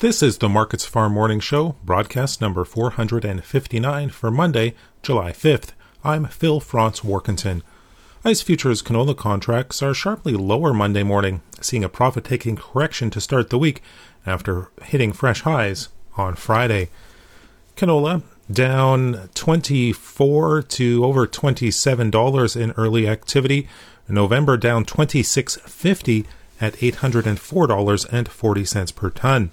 This is the Markets Farm Morning Show, broadcast number 459 for Monday, July 5th. I'm Phil Franz Warkentin. ICE futures canola contracts are sharply lower Monday morning, seeing a profit taking correction to start the week after hitting fresh highs on Friday. Canola down 24 to over $27 in early activity. November down 26.50 at $804.40 per ton.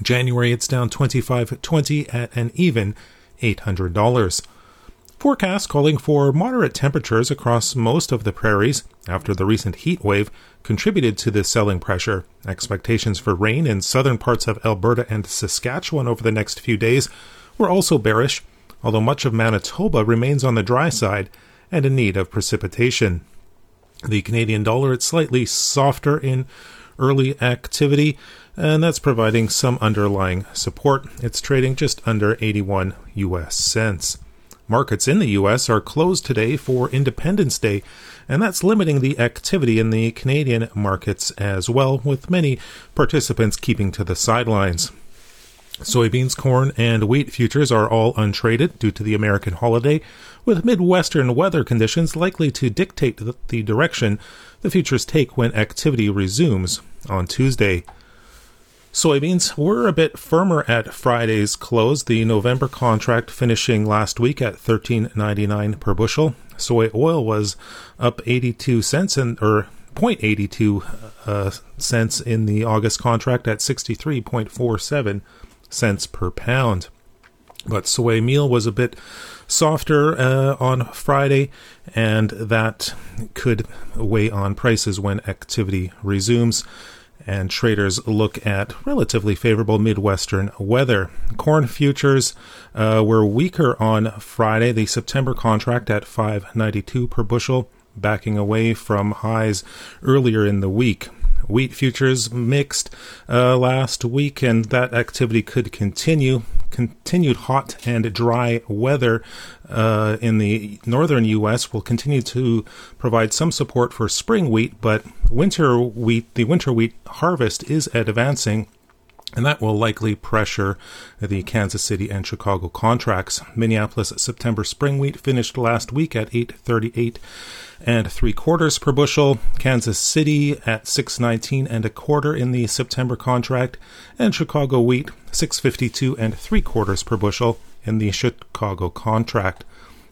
January it's down 25.20 at an even $800. Forecast calling for moderate temperatures across most of the prairies after the recent heat wave contributed to the selling pressure. Expectations for rain in southern parts of Alberta and Saskatchewan over the next few days were also bearish, although much of Manitoba remains on the dry side and in need of precipitation. The Canadian dollar it's slightly softer in early activity, and that's providing some underlying support. It's trading just under 81 US cents. Markets in the US are closed today for Independence Day, and that's limiting the activity in the Canadian markets as well, with many participants keeping to the sidelines. Soybeans, corn, and wheat futures are all untraded due to the American holiday, with Midwestern weather conditions likely to dictate the direction the futures take when activity resumes on Tuesday. Soybeans were a bit firmer at Friday's close, the November contract finishing last week at 13.99 per bushel. Soy oil was up 82 cents and or 0.82 uh, cents in the August contract at 63.47 cents per pound. But soy meal was a bit softer uh, on Friday, and that could weigh on prices when activity resumes. And traders look at relatively favorable Midwestern weather. Corn futures uh, were weaker on Friday. The September contract at 5.92 per bushel, backing away from highs earlier in the week. Wheat futures mixed uh, last week, and that activity could continue. Continued hot and dry weather uh, in the northern U.S. will continue to provide some support for spring wheat, but winter wheat, the winter wheat harvest is advancing and that will likely pressure the Kansas City and Chicago contracts. Minneapolis September spring wheat finished last week at 838 and three quarters per bushel. Kansas City at 619 and a quarter in the September contract, and Chicago wheat 652 and three quarters per bushel in the Chicago contract.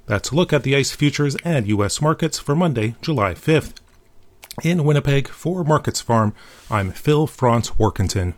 That's a look at the ICE futures and U.S. markets for Monday, July 5th. In Winnipeg for Markets Farm, I'm Phil Franz Warkentin.